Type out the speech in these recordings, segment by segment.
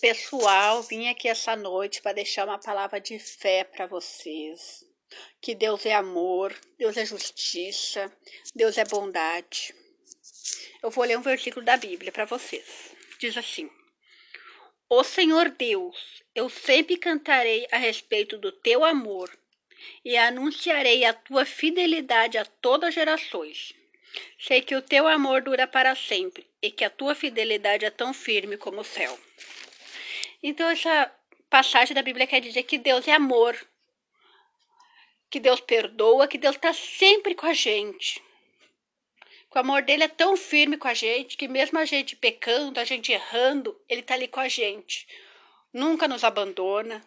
Pessoal, vim aqui essa noite para deixar uma palavra de fé para vocês. Que Deus é amor, Deus é justiça, Deus é bondade. Eu vou ler um versículo da Bíblia para vocês. Diz assim: Ó Senhor Deus, eu sempre cantarei a respeito do teu amor e anunciarei a tua fidelidade a todas as gerações. Sei que o teu amor dura para sempre e que a tua fidelidade é tão firme como o céu. Então, essa passagem da Bíblia quer dizer que Deus é amor, que Deus perdoa, que Deus está sempre com a gente. O amor dele é tão firme com a gente que, mesmo a gente pecando, a gente errando, ele está ali com a gente. Nunca nos abandona,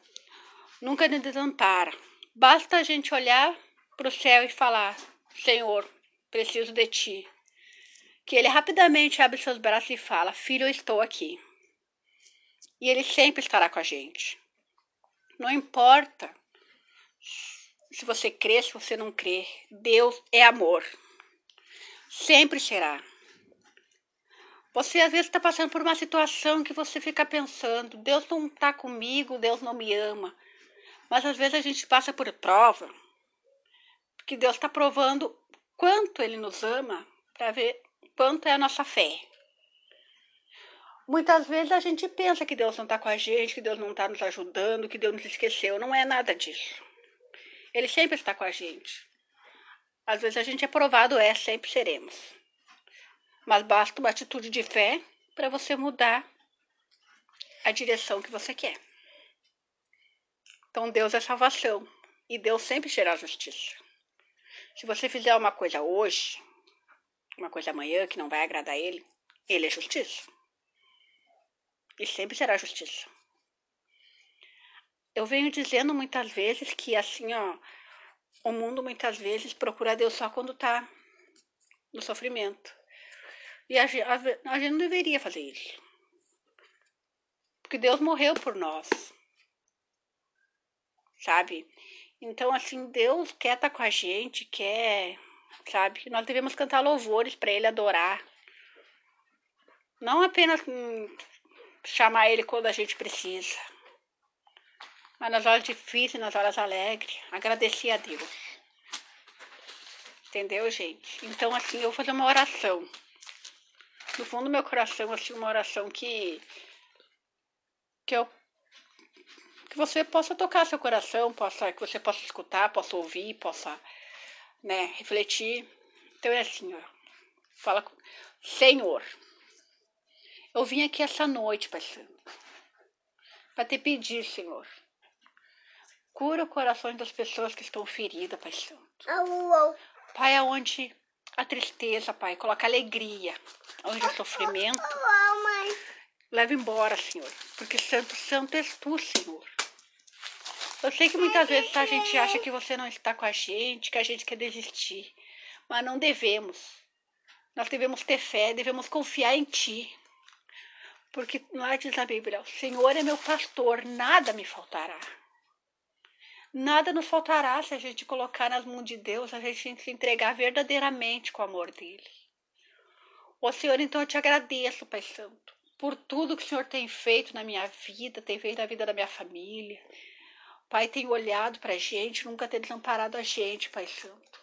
nunca nos desampara. Basta a gente olhar para o céu e falar: Senhor, preciso de ti. Que ele rapidamente abre seus braços e fala: Filho, eu estou aqui. E ele sempre estará com a gente. Não importa se você crê, se você não crê, Deus é amor. Sempre será. Você às vezes está passando por uma situação que você fica pensando: Deus não está comigo, Deus não me ama. Mas às vezes a gente passa por prova, porque Deus está provando quanto Ele nos ama para ver quanto é a nossa fé. Muitas vezes a gente pensa que Deus não está com a gente, que Deus não está nos ajudando, que Deus nos esqueceu. Não é nada disso. Ele sempre está com a gente. Às vezes a gente é provado, é, sempre seremos. Mas basta uma atitude de fé para você mudar a direção que você quer. Então Deus é salvação e Deus sempre será justiça. Se você fizer uma coisa hoje, uma coisa amanhã que não vai agradar ele, ele é justiça. E sempre será justiça. Eu venho dizendo muitas vezes que assim, ó, o mundo muitas vezes procura Deus só quando tá no sofrimento. E a, a, a gente não deveria fazer isso. Porque Deus morreu por nós. Sabe? Então, assim, Deus quer estar tá com a gente, quer, sabe? Nós devemos cantar louvores para Ele adorar. Não apenas chamar Ele quando a gente precisa. Mas nas horas difíceis, nas horas alegres, agradecer a Deus. Entendeu, gente? Então, assim, eu vou fazer uma oração. No fundo do meu coração, assim, uma oração que. que eu. que você possa tocar seu coração, possa, que você possa escutar, possa ouvir, possa, né, refletir. Então é assim, ó. Fala. Senhor, eu vim aqui essa noite, Pai Santo, para te pedir, Senhor. Cura o coração das pessoas que estão feridas, Pai Santo. Pai, aonde a tristeza, Pai, coloca alegria, onde o sofrimento, leva embora, Senhor. Porque Santo, Santo és Tu, Senhor. Eu sei que muitas vezes a gente acha que você não está com a gente, que a gente quer desistir. Mas não devemos. Nós devemos ter fé, devemos confiar em Ti. Porque lá diz a Bíblia: O Senhor é meu pastor, nada me faltará. Nada nos faltará se a gente colocar nas mãos de Deus, a gente se entregar verdadeiramente com o amor dele. Ó Senhor, então eu te agradeço, Pai Santo, por tudo que o Senhor tem feito na minha vida, tem feito na vida da minha família. Pai, tem olhado para a gente, nunca tem desamparado a gente, Pai Santo.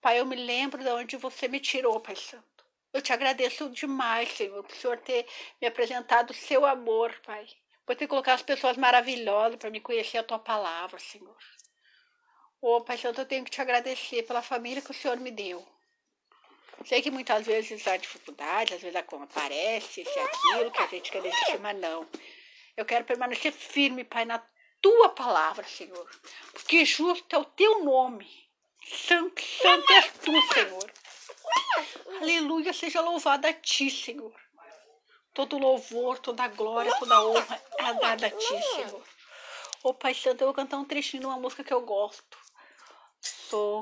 Pai, eu me lembro de onde você me tirou, Pai Santo. Eu te agradeço demais, Senhor, por o Senhor ter me apresentado o seu amor, Pai. Por ter colocado as pessoas maravilhosas para me conhecer a tua palavra, Senhor. Ô, oh, Pai Santo, eu tenho que te agradecer pela família que o Senhor me deu. Sei que muitas vezes há dificuldade, às vezes aparece isso e aquilo que a gente quer desistir, mas não. Eu quero permanecer firme, Pai, na tua palavra, Senhor. Porque justo é o teu nome. Santo, santo és tu, Senhor. Aleluia, seja louvada a ti, Senhor. Todo louvor, toda glória, toda honra é dada a ti, Senhor. Ô Pai Santo, eu vou cantar um trechinho de uma música que eu gosto. Sonda-me,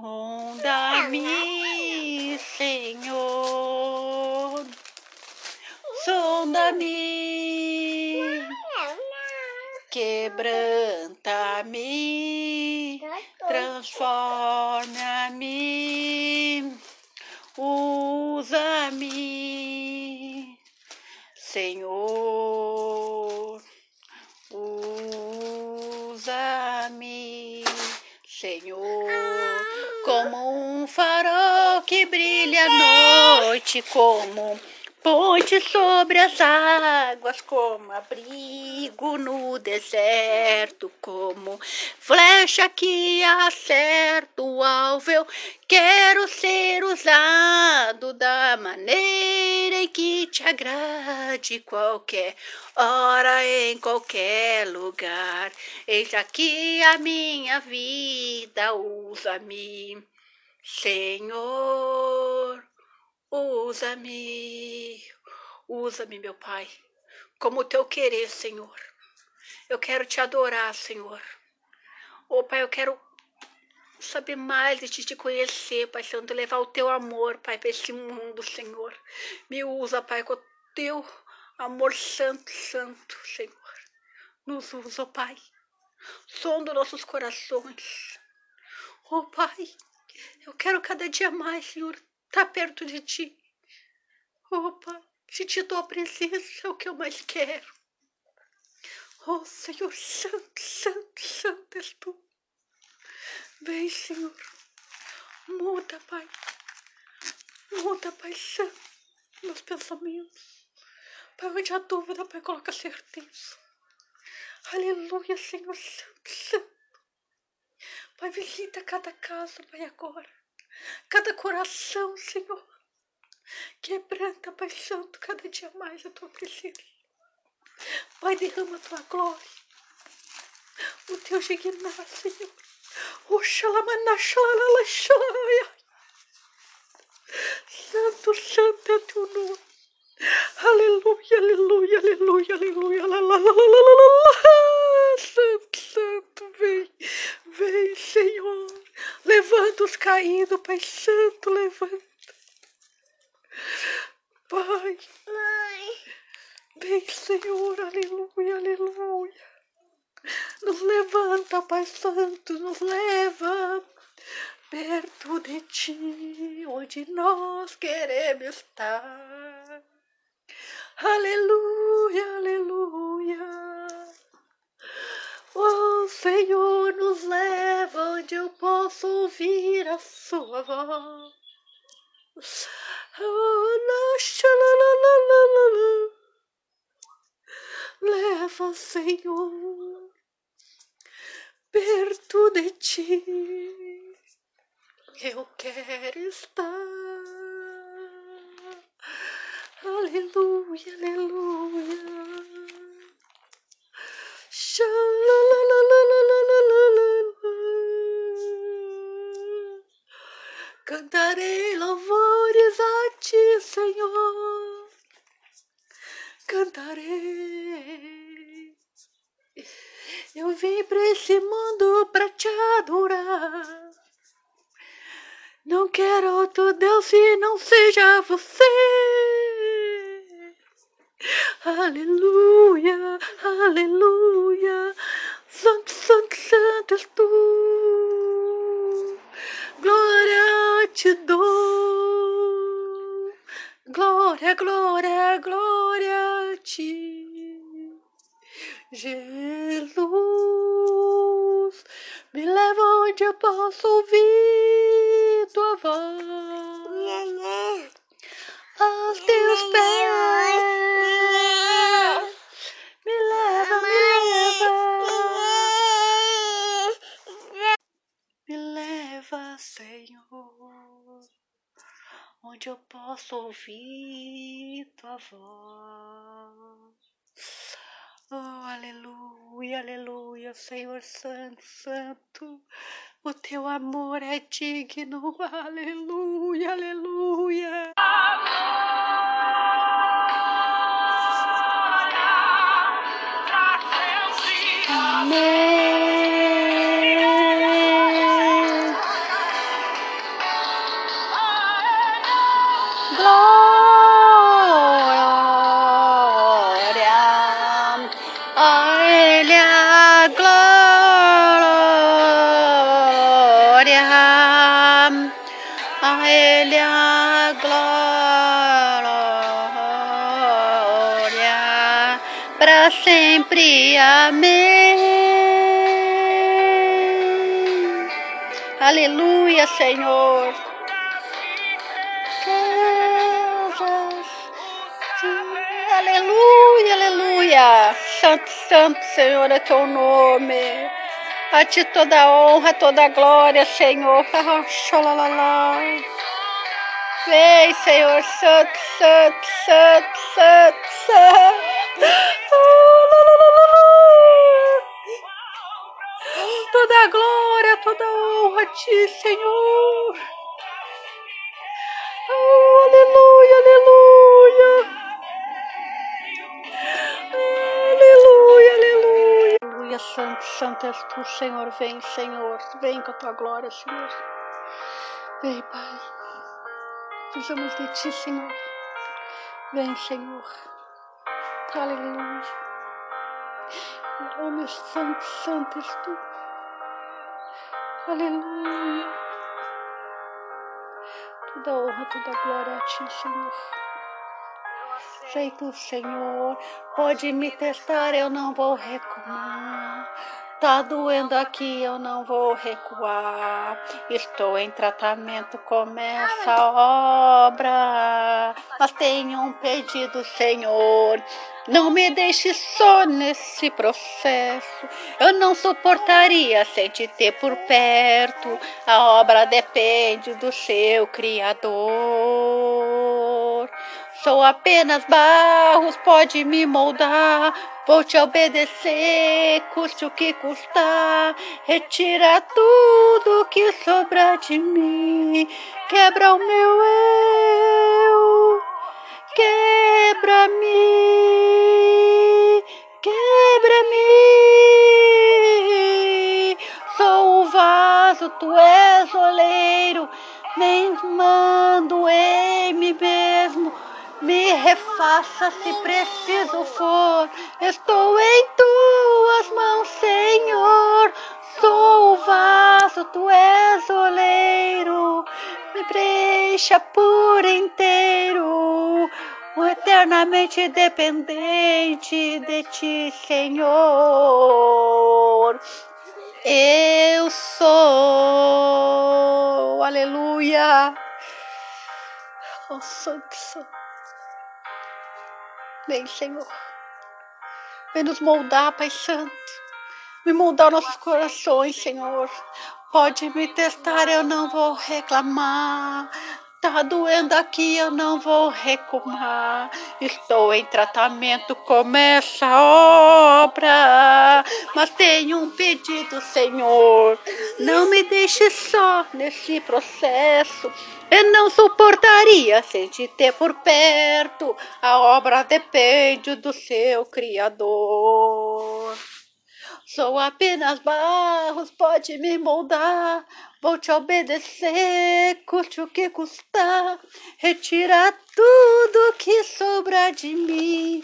Senhor. Sonda-me. Quebranta-me. Transforma-me Guarda-me, Senhor, usa-me, Senhor, como um farol que brilha à noite, como ponte sobre as águas, como abrigo no deserto, como flecha que acerta o alvo. Eu quero ser usado da maneira em que te agrade, qualquer hora, em qualquer lugar. Eis aqui a minha vida, usa-me, Senhor. Usa-me, usa-me, meu Pai, como o teu querer, Senhor. Eu quero te adorar, Senhor. Ô, oh, Pai, eu quero saber mais de te conhecer, Pai Santo, levar o teu amor, Pai, para esse mundo, Senhor. Me usa, Pai, com o teu amor santo, santo, Senhor. Nos usa, oh, Pai. Sonda nossos corações. Oh, Pai, eu quero cada dia mais, Senhor, tá perto de ti. Opa, sentir tua presença é o que eu mais quero. Oh, Senhor Santo, Santo, Santo és tu. Vem, Senhor. Muda, Pai. Muda, Pai Santo, meus pensamentos. Pai, onde há dúvida, Pai, coloca certeza. Aleluia, Senhor Santo, Santo. Pai, visita cada casa, Pai, agora cada coração, Senhor. Quebranta, Pai Santo, cada dia mais a tua presença. Pai, derrama a tua glória. O teu dignar, Senhor. Santo, santo é teu nome. Aleluia, aleluia, aleluia, aleluia. La, la, la, la, la, la, Santo, santo, vem, vem, Senhor. Levanta os caídos, Pai Santo, levanta. Pai. Mãe. Vem, Senhor, aleluia, aleluia. Nos levanta, Pai Santo, nos leva perto de Ti, onde nós queremos estar. Aleluia, aleluia. Oh Senhor, nos leva onde eu posso ouvir a Sua voz. Leva, Senhor, perto de Ti. Eu quero estar. Aleluia, aleluia. Cantarei louvores a ti, Senhor. Cantarei. Eu vim para esse mundo para te adorar. Não quero outro Deus se não seja você. Aleluia, aleluia. Santo, santo, santo és tu. Glória te dou. Glória, glória, glória a ti. Jesus, me leva onde eu posso ouvir tua voz. Aos teus pés. Onde eu posso ouvir tua voz. Oh, aleluia, aleluia, Senhor Santo, Santo, o teu amor é digno, aleluia, aleluia. sempre. Amém. Aleluia, Senhor. Aleluia, aleluia. Santo, santo, Senhor, é teu nome. A ti toda honra, toda glória, Senhor. Vem, Senhor, santo, santo, santo, santo, santo. Toda glória, toda honra a ti, Senhor. Oh, aleluia, aleluia. Aleluia, aleluia. Aleluia, santo, santo és tu, Senhor. Vem, Senhor. Vem com a tua glória, Senhor. Vem, Pai. Precisamos de ti, Senhor. Vem, Senhor. Aleluia. Meu santo, santo és tu. Aleluia. Toda honra, toda glória a ti, Senhor. Sei que o Senhor pode me testar, eu não vou recuar. Tá doendo aqui, eu não vou recuar. Estou em tratamento, começa a obra. Mas tenho um pedido, Senhor. Não me deixe só nesse processo. Eu não suportaria sem te ter por perto. A obra depende do seu Criador. Sou apenas barros, pode me moldar. Vou te obedecer, custe o que custar. Retira tudo que sobra de mim. Quebra o meu eu. Quebra-me. Quebra-me. Sou o vaso, tu és oleiro. Me mando em mim mesmo me refaça se preciso for. Estou em tuas mãos, Senhor. Sou o vaso, tu és oleiro. Me preencha por inteiro. Eternamente dependente de ti, Senhor. Eu sou. Aleluia. Oh, Santo, Santo. Vem, Senhor. Vem nos moldar, Pai Santo. Me moldar nossos corações, Senhor. Pode me testar, eu não vou reclamar. Tá doendo aqui, eu não vou recuar. Estou em tratamento, começa a obra. Mas tenho um pedido, Senhor. Não me deixe só nesse processo. Eu não suportaria sem te ter por perto. A obra depende do seu Criador. Sou apenas barros, pode me moldar. Vou te obedecer, custe o que custar. Retira tudo que sobra de mim.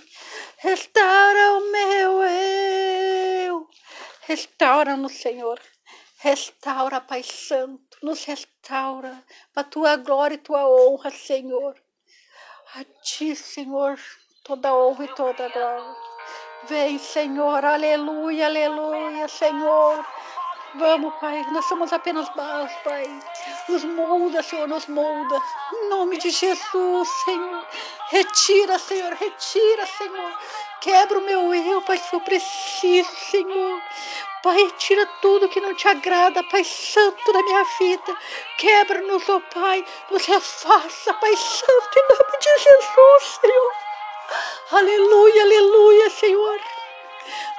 Restaura o meu eu. Restaura no Senhor. Restaura, Pai Santo, nos restaura para tua glória e tua honra, Senhor. A ti, Senhor, toda honra e toda glória. Vem, Senhor, aleluia, aleluia, Senhor. Vamos, Pai, nós somos apenas barros, Pai. Nos molda, Senhor, nos molda. Em nome de Jesus, Senhor. Retira, Senhor, retira, Senhor. Quebra o meu eu, Pai, se eu preciso, Senhor. Pai, tira tudo que não te agrada, Pai Santo, da minha vida. Quebra-nos, ó oh, Pai. Nos refaça, Pai Santo, em nome de Jesus, Senhor. Aleluia, aleluia, Senhor.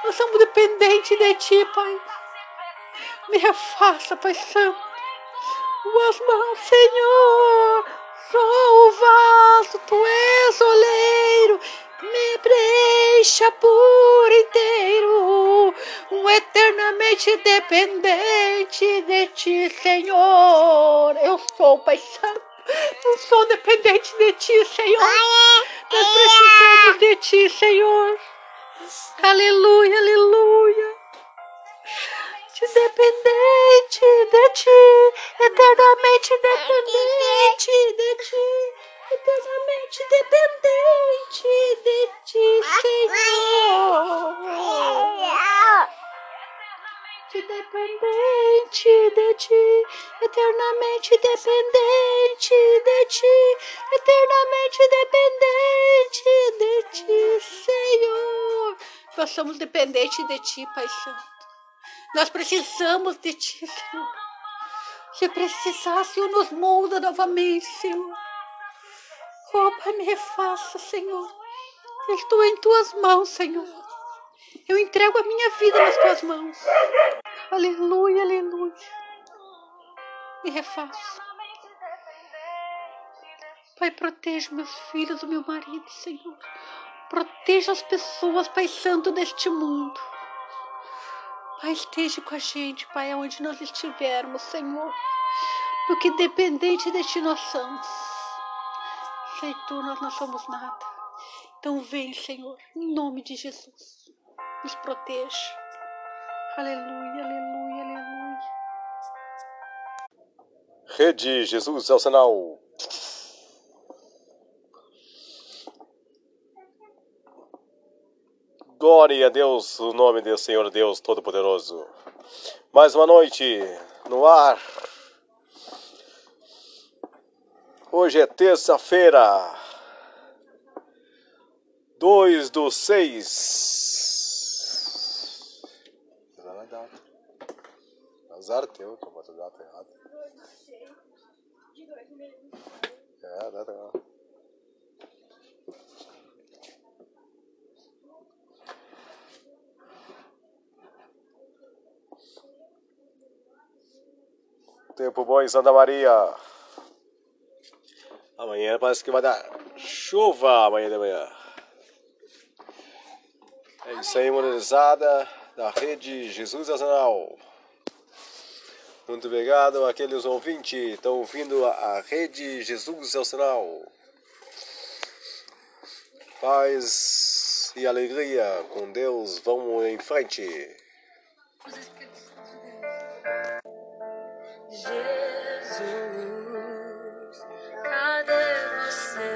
Nós somos dependentes de Ti, Pai. Me refaça, Pai Santo. Tuas mãos, Senhor. Sou o vaso, Tu és oleiro. Me preencha por inteiro. Um eternamente dependente de Ti, Senhor. Eu sou, Pai Santo. Eu sou dependente de Ti, Senhor. Nós precisamos de Ti, Senhor. Aleluia, aleluia. Dependente de Ti, eternamente dependente de Ti, eternamente dependente de Ti, Senhor. dependente de ti, eternamente dependente de ti, eternamente dependente de ti, Senhor. Nós somos dependentes de ti, Pai Santo. Nós precisamos de ti, Senhor. Se precisar, Senhor, nos molda novamente, Senhor. Pai, me refaça, Senhor. Eu estou em tuas mãos, Senhor. Eu entrego a minha vida nas tuas mãos. Aleluia, aleluia. Me refaço. Pai, proteja meus filhos, o meu marido, Senhor. Proteja as pessoas, Pai Santo, deste mundo. Pai, esteja com a gente, Pai, aonde nós estivermos, Senhor. Porque dependente de ti nós somos. Sem tu nós não somos nada. Então vem, Senhor, em nome de Jesus. Nos proteja. Aleluia, aleluia, aleluia. Rede Jesus é o sinal. Glória a Deus, o nome do Senhor Deus Todo-Poderoso. Mais uma noite no ar. Hoje é terça-feira, 2 do 6. Azar teu, que eu boto a data errada. É, data errada. Tempo bom em Santa Maria. Amanhã parece que vai dar chuva amanhã de manhã. É isso aí, monetizada da rede Jesus Nacional. Muito obrigado àqueles ouvintes estão ouvindo a rede Jesus o sinal. Paz e alegria com Deus, vamos em frente. Jesus, cadê você?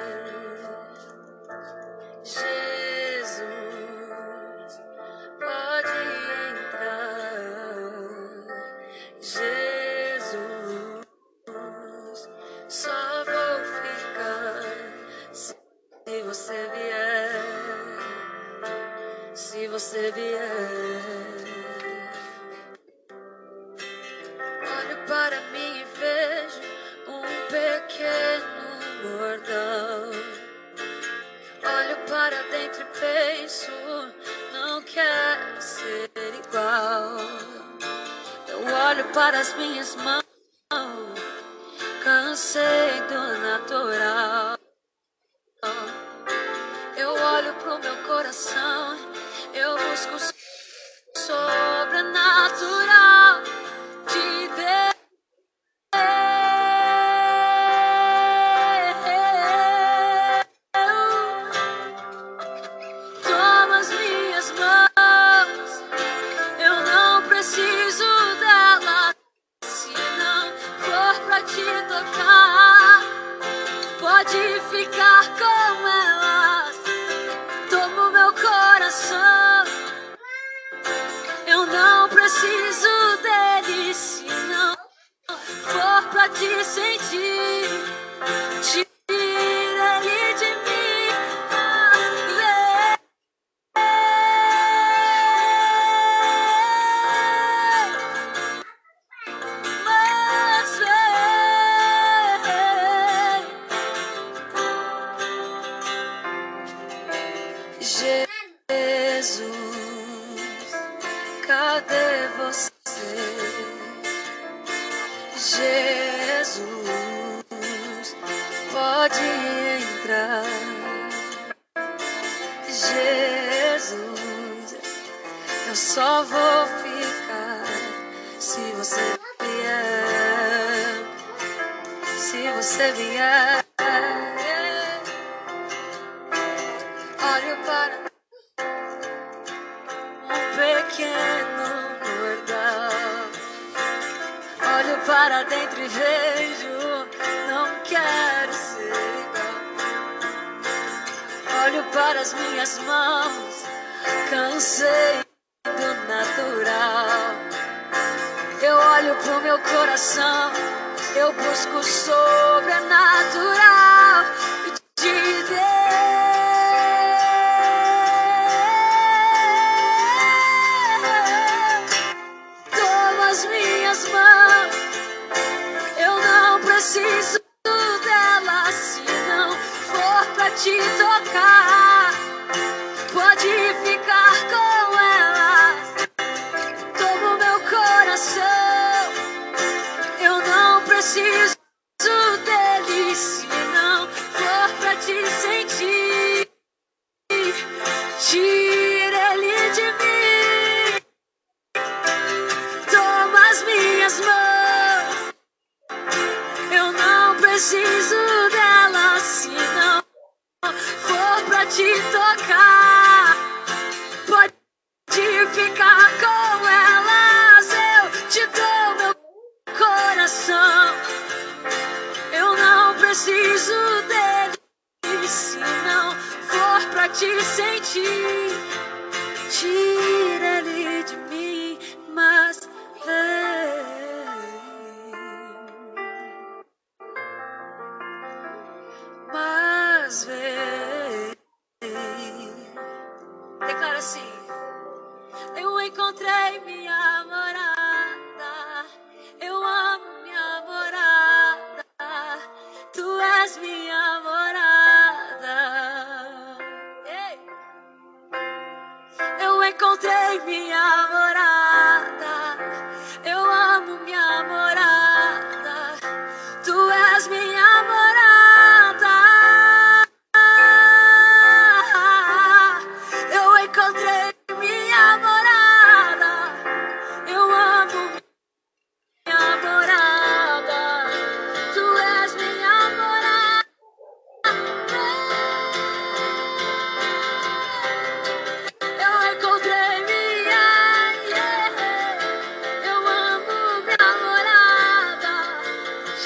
Jesus, pode entrar. Jesus, só vou ficar se você vier. Se você vier. Penso, não quero ser igual. Eu olho para as minhas mãos, cansei do natural. Eu olho pro meu coração, eu busco te tocar, pode ficar com elas. Toma meu coração. Eu não preciso dele se não for pra te sentir. Se você vier. Se você vier. Olho para um pequeno bordão. Olho para dentro e vejo, não quero ser igual. Olho para as minhas mãos, cansei do natural. Meu coração. Eu busco o sobrenatural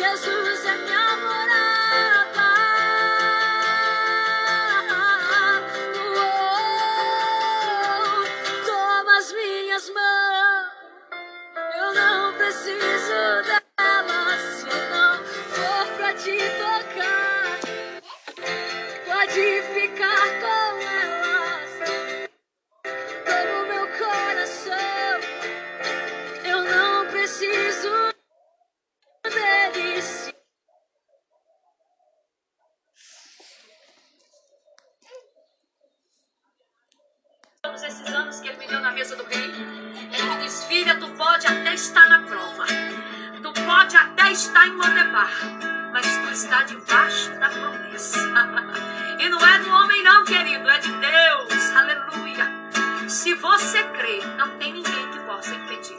Jesus é minha crê, não tem ninguém que possa impedir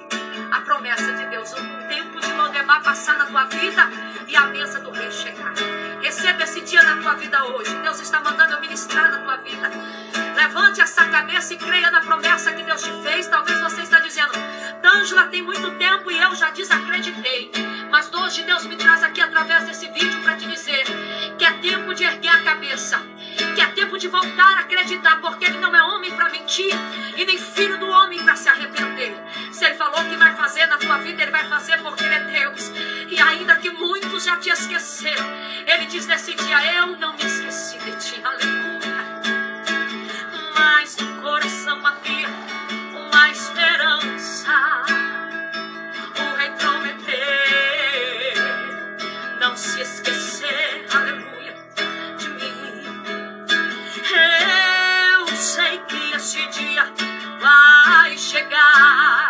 a promessa de Deus. O tempo de Lodebar passar na tua vida e a mesa do rei chegar. Receba esse dia na tua vida hoje. Deus está mandando eu ministrar na tua vida. Levante essa cabeça e creia na promessa que Deus te fez. Talvez você está dizendo, D'Angela, tem muito tempo e eu já desacreditei. Mas hoje Deus me traz aqui através desse vídeo para te dizer que é tempo de erguer a cabeça. Que é tempo de voltar a acreditar, porque Ele não é homem para mentir e nem filho do homem para se arrepender. Se Ele falou que vai fazer na tua vida, Ele vai fazer porque Ele é Deus. E ainda que muitos já te esqueceram, Ele diz nesse dia: Eu não me esqueci de ti. Aleluia mais no coração havia uma esperança. O rei prometeu não se esquecer, esse dia vai chegar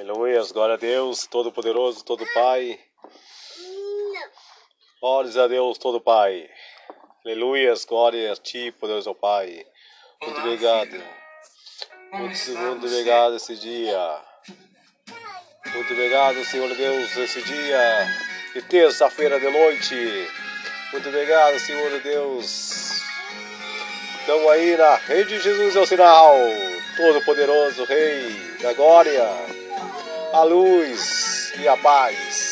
Aleluia, glória a Deus, Todo-Poderoso, Todo Pai. Glórias a Deus, Todo Pai. Aleluia, glória a Ti, poderoso Pai. Muito Olá, obrigado. filho. Muito, muito obrigado esse dia. Muito obrigado, Senhor Deus, esse dia de terça-feira de noite. Muito obrigado, Senhor Deus. Estamos aí na Rede Jesus é o sinal. Todo-Poderoso Rei da Glória. A luz e a paz.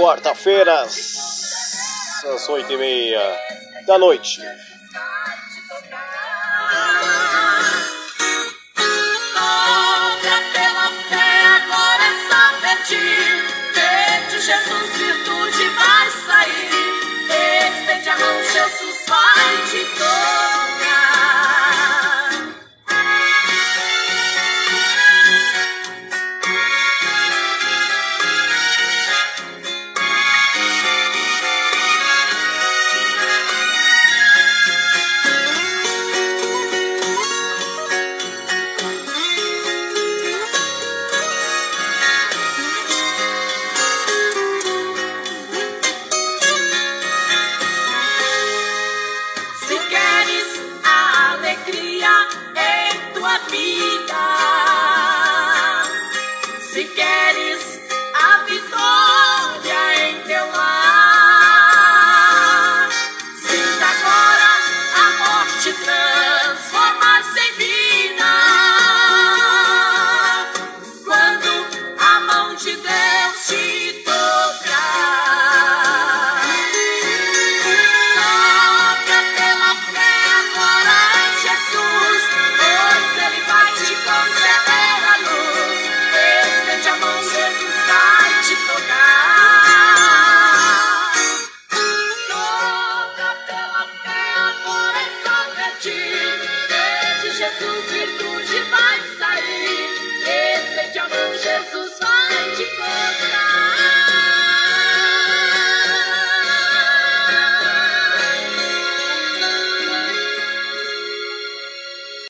Quarta-feira, às oito e meia da noite. Pela fé, agora é só pedir. Vede Jesus It is.